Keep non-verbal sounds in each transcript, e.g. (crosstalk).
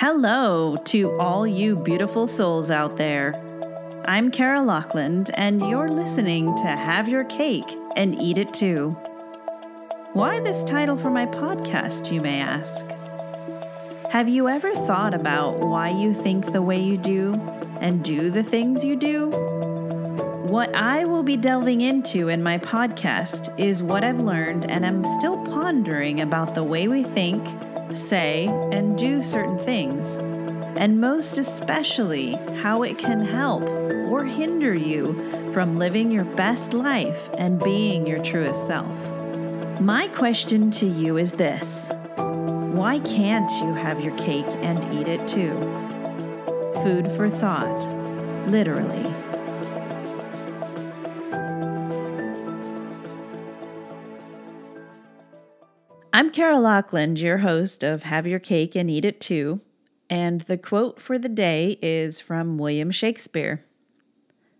Hello to all you beautiful souls out there. I'm Kara Lockland, and you're listening to Have Your Cake and Eat It Too. Why this title for my podcast, you may ask? Have you ever thought about why you think the way you do and do the things you do? What I will be delving into in my podcast is what I've learned and I'm still pondering about the way we think, say, and do certain things, and most especially how it can help or hinder you from living your best life and being your truest self. My question to you is this Why can't you have your cake and eat it too? Food for thought, literally. I'm Kara Lockland, your host of Have Your Cake and Eat It Too, and the quote for the day is from William Shakespeare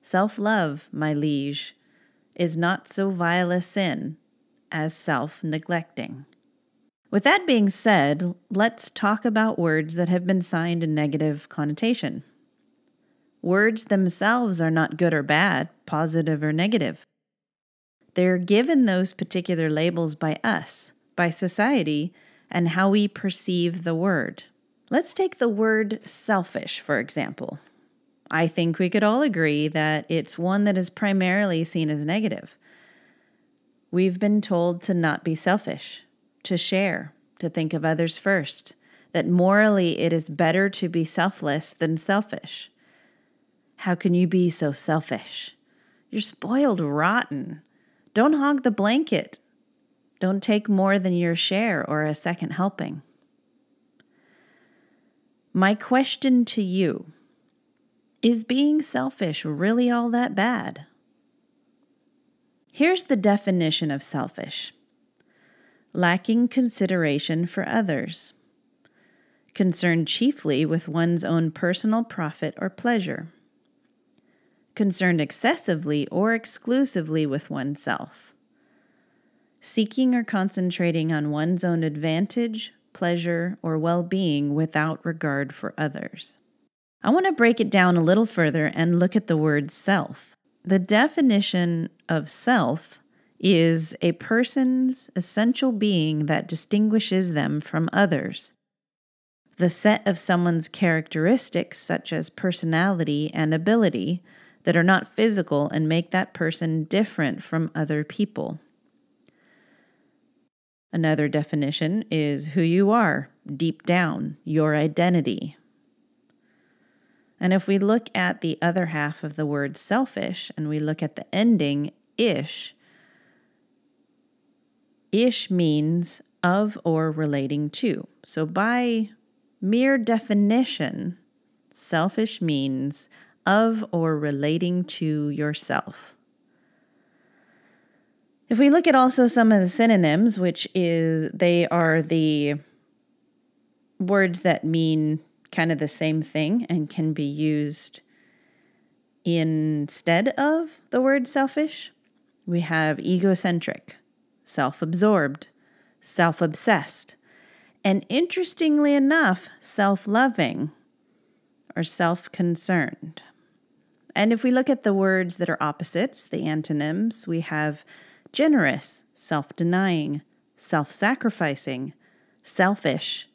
Self love, my liege, is not so vile a sin as self neglecting. With that being said, let's talk about words that have been signed a negative connotation. Words themselves are not good or bad, positive or negative. They're given those particular labels by us by society and how we perceive the word. Let's take the word selfish, for example. I think we could all agree that it's one that is primarily seen as negative. We've been told to not be selfish, to share, to think of others first, that morally it is better to be selfless than selfish. How can you be so selfish? You're spoiled rotten. Don't hog the blanket. Don't take more than your share or a second helping. My question to you is being selfish really all that bad? Here's the definition of selfish lacking consideration for others, concerned chiefly with one's own personal profit or pleasure, concerned excessively or exclusively with oneself seeking or concentrating on one's own advantage, pleasure, or well being without regard for others. I want to break it down a little further and look at the word self. The definition of self is a person's essential being that distinguishes them from others. The set of someone's characteristics, such as personality and ability, that are not physical and make that person different from other people. Another definition is who you are deep down, your identity. And if we look at the other half of the word selfish and we look at the ending ish, ish means of or relating to. So by mere definition, selfish means of or relating to yourself. If we look at also some of the synonyms, which is they are the words that mean kind of the same thing and can be used instead of the word selfish, we have egocentric, self absorbed, self obsessed, and interestingly enough, self loving or self concerned. And if we look at the words that are opposites, the antonyms, we have generous, self denying, self sacrificing, selfish,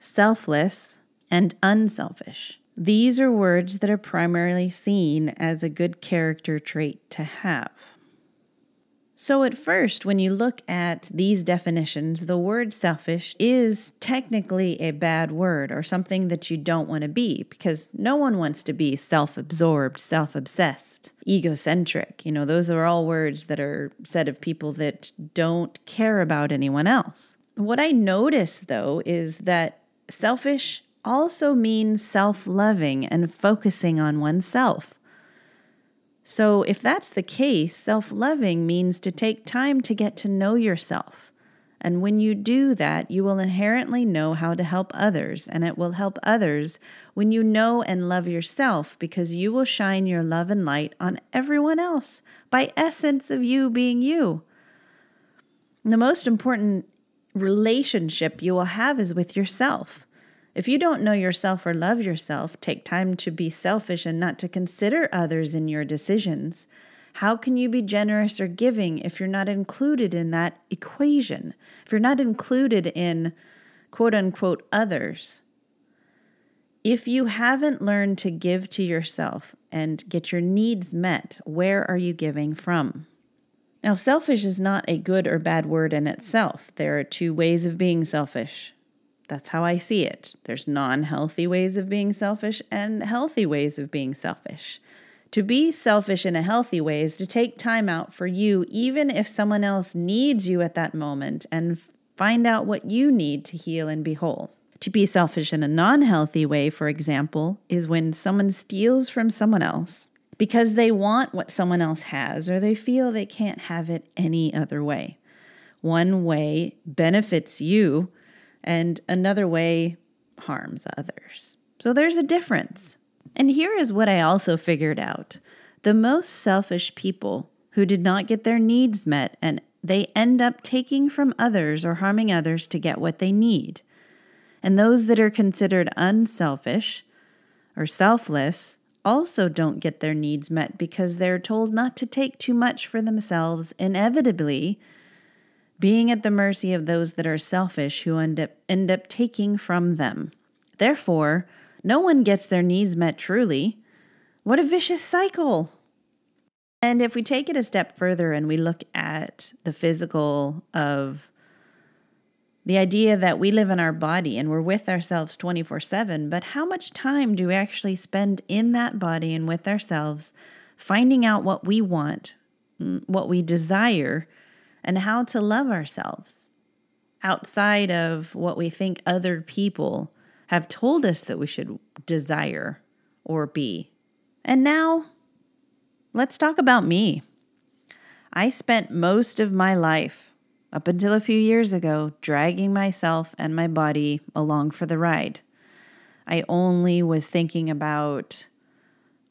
selfless, and unselfish. These are words that are primarily seen as a good character trait to have. So, at first, when you look at these definitions, the word selfish is technically a bad word or something that you don't want to be because no one wants to be self absorbed, self obsessed, egocentric. You know, those are all words that are said of people that don't care about anyone else. What I notice though is that selfish also means self loving and focusing on oneself. So, if that's the case, self loving means to take time to get to know yourself. And when you do that, you will inherently know how to help others, and it will help others when you know and love yourself because you will shine your love and light on everyone else by essence of you being you. The most important relationship you will have is with yourself. If you don't know yourself or love yourself, take time to be selfish and not to consider others in your decisions. How can you be generous or giving if you're not included in that equation? If you're not included in quote unquote others? If you haven't learned to give to yourself and get your needs met, where are you giving from? Now, selfish is not a good or bad word in itself. There are two ways of being selfish. That's how I see it. There's non healthy ways of being selfish and healthy ways of being selfish. To be selfish in a healthy way is to take time out for you, even if someone else needs you at that moment, and find out what you need to heal and be whole. To be selfish in a non healthy way, for example, is when someone steals from someone else because they want what someone else has or they feel they can't have it any other way. One way benefits you, and another way harms others. So there's a difference. And here is what I also figured out the most selfish people who did not get their needs met and they end up taking from others or harming others to get what they need. And those that are considered unselfish or selfless also don't get their needs met because they're told not to take too much for themselves, inevitably being at the mercy of those that are selfish who end up, end up taking from them. Therefore, no one gets their needs met truly. What a vicious cycle! And if we take it a step further and we look at the physical of the idea that we live in our body and we're with ourselves 24 7, but how much time do we actually spend in that body and with ourselves, finding out what we want, mm, what we desire, and how to love ourselves outside of what we think other people have told us that we should desire or be? And now, let's talk about me. I spent most of my life up until a few years ago, dragging myself and my body along for the ride. I only was thinking about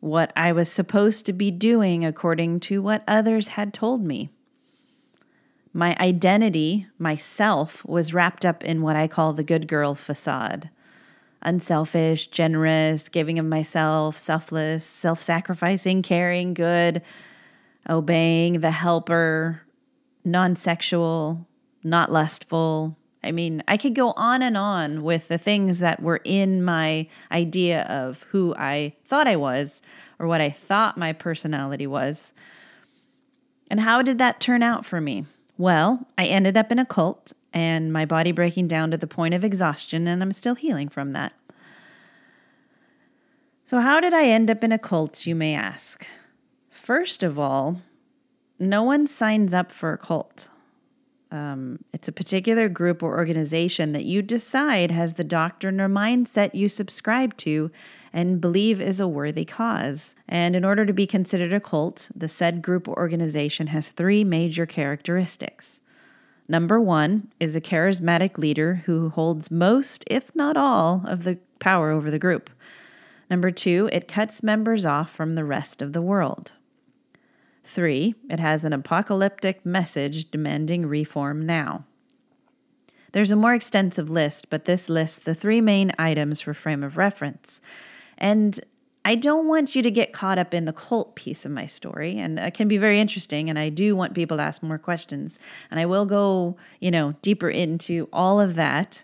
what I was supposed to be doing according to what others had told me. My identity, myself, was wrapped up in what I call the good girl facade unselfish, generous, giving of myself, selfless, self sacrificing, caring, good, obeying, the helper, non sexual, not lustful. I mean, I could go on and on with the things that were in my idea of who I thought I was or what I thought my personality was. And how did that turn out for me? Well, I ended up in a cult and my body breaking down to the point of exhaustion, and I'm still healing from that. So, how did I end up in a cult, you may ask? First of all, no one signs up for a cult. Um, it's a particular group or organization that you decide has the doctrine or mindset you subscribe to and believe is a worthy cause. And in order to be considered a cult, the said group or organization has three major characteristics. Number one is a charismatic leader who holds most, if not all, of the power over the group. Number two, it cuts members off from the rest of the world. Three, it has an apocalyptic message demanding reform now. There's a more extensive list, but this lists the three main items for frame of reference. And I don't want you to get caught up in the cult piece of my story, and it can be very interesting. And I do want people to ask more questions, and I will go, you know, deeper into all of that.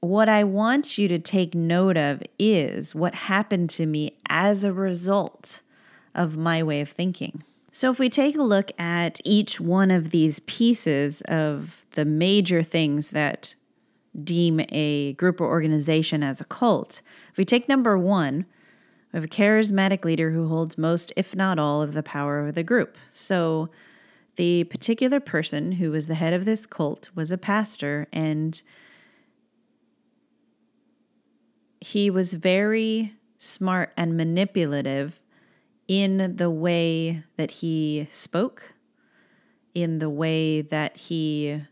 What I want you to take note of is what happened to me as a result of my way of thinking. So, if we take a look at each one of these pieces of the major things that deem a group or organization as a cult, if we take number one, we have a charismatic leader who holds most, if not all, of the power of the group. So, the particular person who was the head of this cult was a pastor, and he was very smart and manipulative in the way that he spoke, in the way that he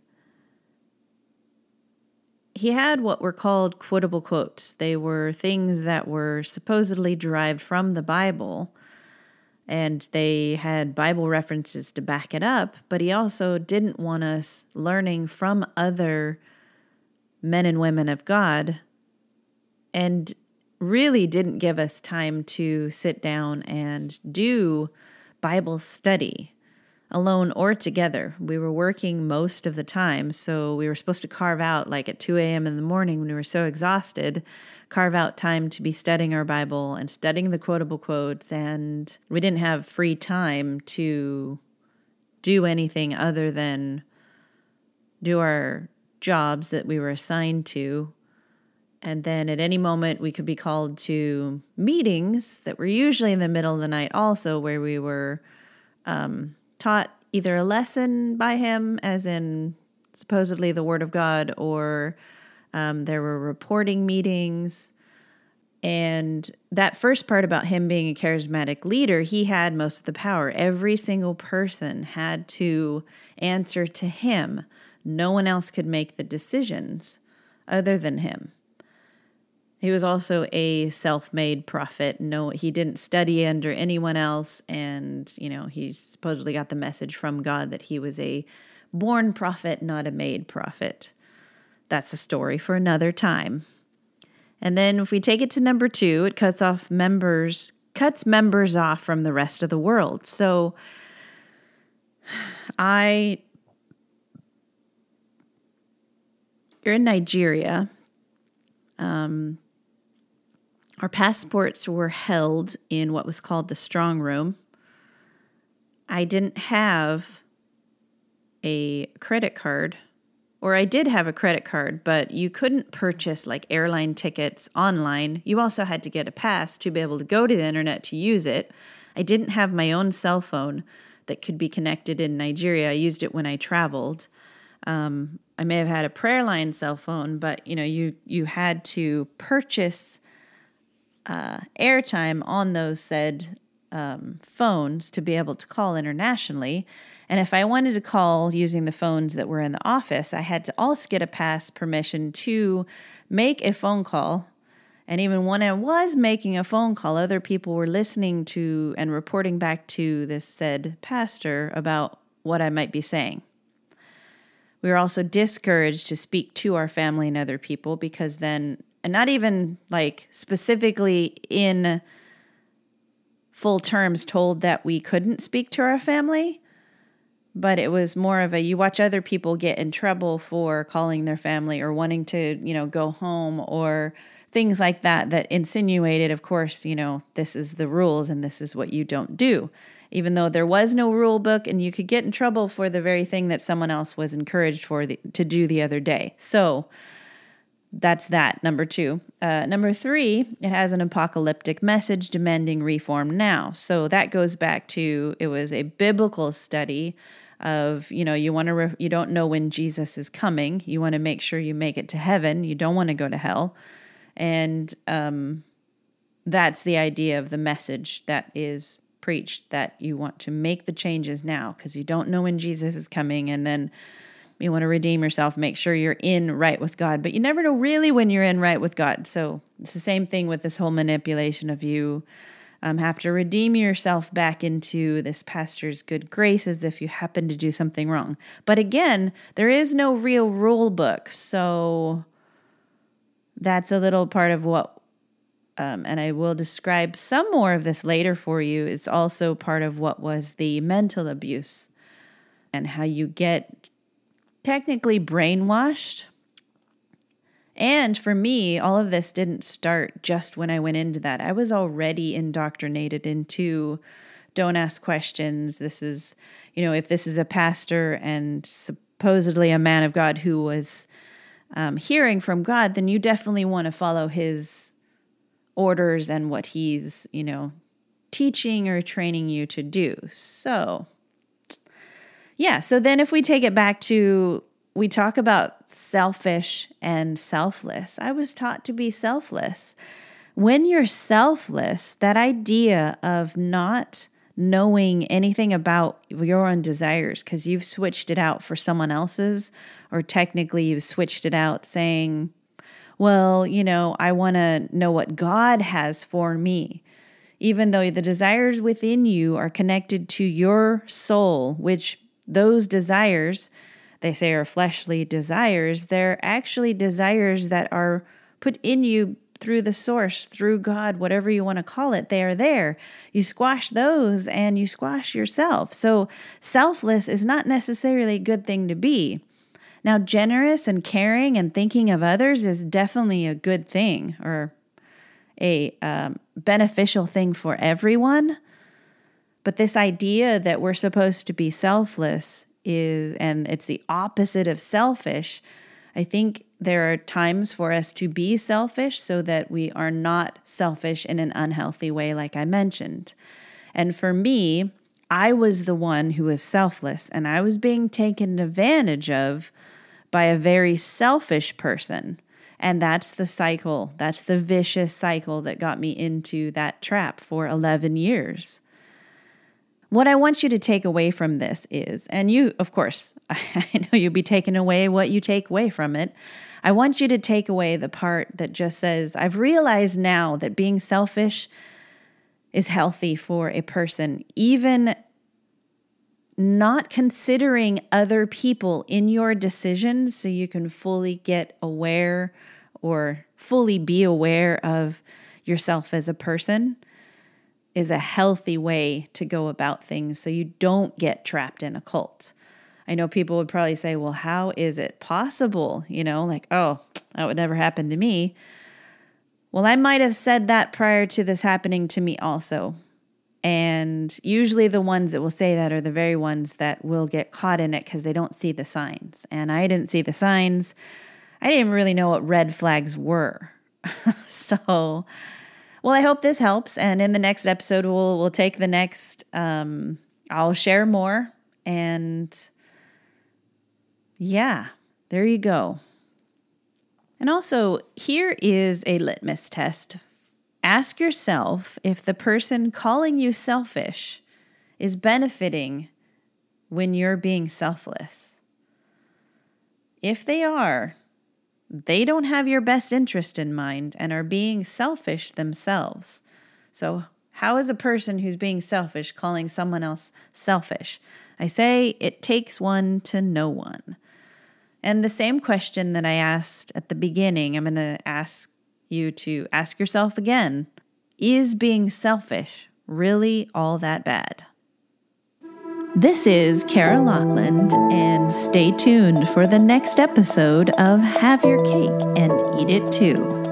he had what were called quotable quotes. They were things that were supposedly derived from the Bible, and they had Bible references to back it up, but he also didn't want us learning from other men and women of God and really didn't give us time to sit down and do Bible study alone or together. We were working most of the time, so we were supposed to carve out, like at 2 a.m. in the morning when we were so exhausted, carve out time to be studying our Bible and studying the quotable quotes. And we didn't have free time to do anything other than do our jobs that we were assigned to. And then at any moment, we could be called to meetings that were usually in the middle of the night, also, where we were um, taught either a lesson by him, as in supposedly the Word of God, or um, there were reporting meetings. And that first part about him being a charismatic leader, he had most of the power. Every single person had to answer to him. No one else could make the decisions other than him. He was also a self-made prophet. No, he didn't study under anyone else, and you know he supposedly got the message from God that he was a born prophet, not a made prophet. That's a story for another time. And then if we take it to number two, it cuts off members, cuts members off from the rest of the world. So (sighs) I you're in Nigeria. Um, our passports were held in what was called the strong room. I didn't have a credit card, or I did have a credit card, but you couldn't purchase like airline tickets online. You also had to get a pass to be able to go to the internet to use it. I didn't have my own cell phone that could be connected in Nigeria. I used it when I traveled. Um, I may have had a prayer line cell phone, but you know, you you had to purchase uh, airtime on those said um, phones to be able to call internationally. And if I wanted to call using the phones that were in the office, I had to also get a pass permission to make a phone call. And even when I was making a phone call, other people were listening to and reporting back to this said pastor about what I might be saying. We were also discouraged to speak to our family and other people because then and not even like specifically in full terms told that we couldn't speak to our family but it was more of a you watch other people get in trouble for calling their family or wanting to you know go home or things like that that insinuated of course you know this is the rules and this is what you don't do. Even though there was no rule book and you could get in trouble for the very thing that someone else was encouraged for the, to do the other day. So that's that, number two. Uh, number three, it has an apocalyptic message demanding reform now. So that goes back to it was a biblical study of you know you want to re- you don't know when Jesus is coming. You want to make sure you make it to heaven. You don't want to go to hell, and um, that's the idea of the message that is preached that you want to make the changes now because you don't know when Jesus is coming, and then you want to redeem yourself, make sure you're in right with God. But you never know really when you're in right with God. So it's the same thing with this whole manipulation of you um, have to redeem yourself back into this pastor's good graces if you happen to do something wrong. But again, there is no real rule book. So that's a little part of what, um, and I will describe some more of this later for you. It's also part of what was the mental abuse and how you get technically brainwashed. And for me, all of this didn't start just when I went into that. I was already indoctrinated into don't ask questions. This is, you know, if this is a pastor and supposedly a man of God who was um, hearing from God, then you definitely want to follow his orders and what he's, you know, teaching or training you to do. So, yeah. So then if we take it back to, we talk about selfish and selfless. I was taught to be selfless. When you're selfless, that idea of not knowing anything about your own desires because you've switched it out for someone else's, or technically you've switched it out saying, well, you know, I want to know what God has for me. Even though the desires within you are connected to your soul, which those desires, they say are fleshly desires, they're actually desires that are put in you through the source, through God, whatever you want to call it, they are there. You squash those and you squash yourself. So, selfless is not necessarily a good thing to be. Now, generous and caring and thinking of others is definitely a good thing or a um, beneficial thing for everyone. But this idea that we're supposed to be selfless is, and it's the opposite of selfish. I think there are times for us to be selfish so that we are not selfish in an unhealthy way, like I mentioned. And for me, I was the one who was selfless and I was being taken advantage of by a very selfish person. And that's the cycle, that's the vicious cycle that got me into that trap for 11 years. What I want you to take away from this is, and you, of course, (laughs) I know you'll be taking away what you take away from it. I want you to take away the part that just says, I've realized now that being selfish is healthy for a person, even not considering other people in your decisions so you can fully get aware or fully be aware of yourself as a person is a healthy way to go about things so you don't get trapped in a cult. I know people would probably say, well, how is it possible? You know, like, oh, that would never happen to me. Well, I might have said that prior to this happening to me also. And usually the ones that will say that are the very ones that will get caught in it because they don't see the signs. And I didn't see the signs. I didn't really know what red flags were. (laughs) so, well, I hope this helps. And in the next episode, we'll we'll take the next. Um, I'll share more, and yeah, there you go. And also, here is a litmus test Ask yourself if the person calling you selfish is benefiting when you're being selfless. If they are, they don't have your best interest in mind and are being selfish themselves. So, how is a person who's being selfish calling someone else selfish? I say it takes one to know one. And the same question that I asked at the beginning, I'm going to ask you to ask yourself again is being selfish really all that bad? This is Kara Lockland, and stay tuned for the next episode of Have Your Cake and Eat It Too.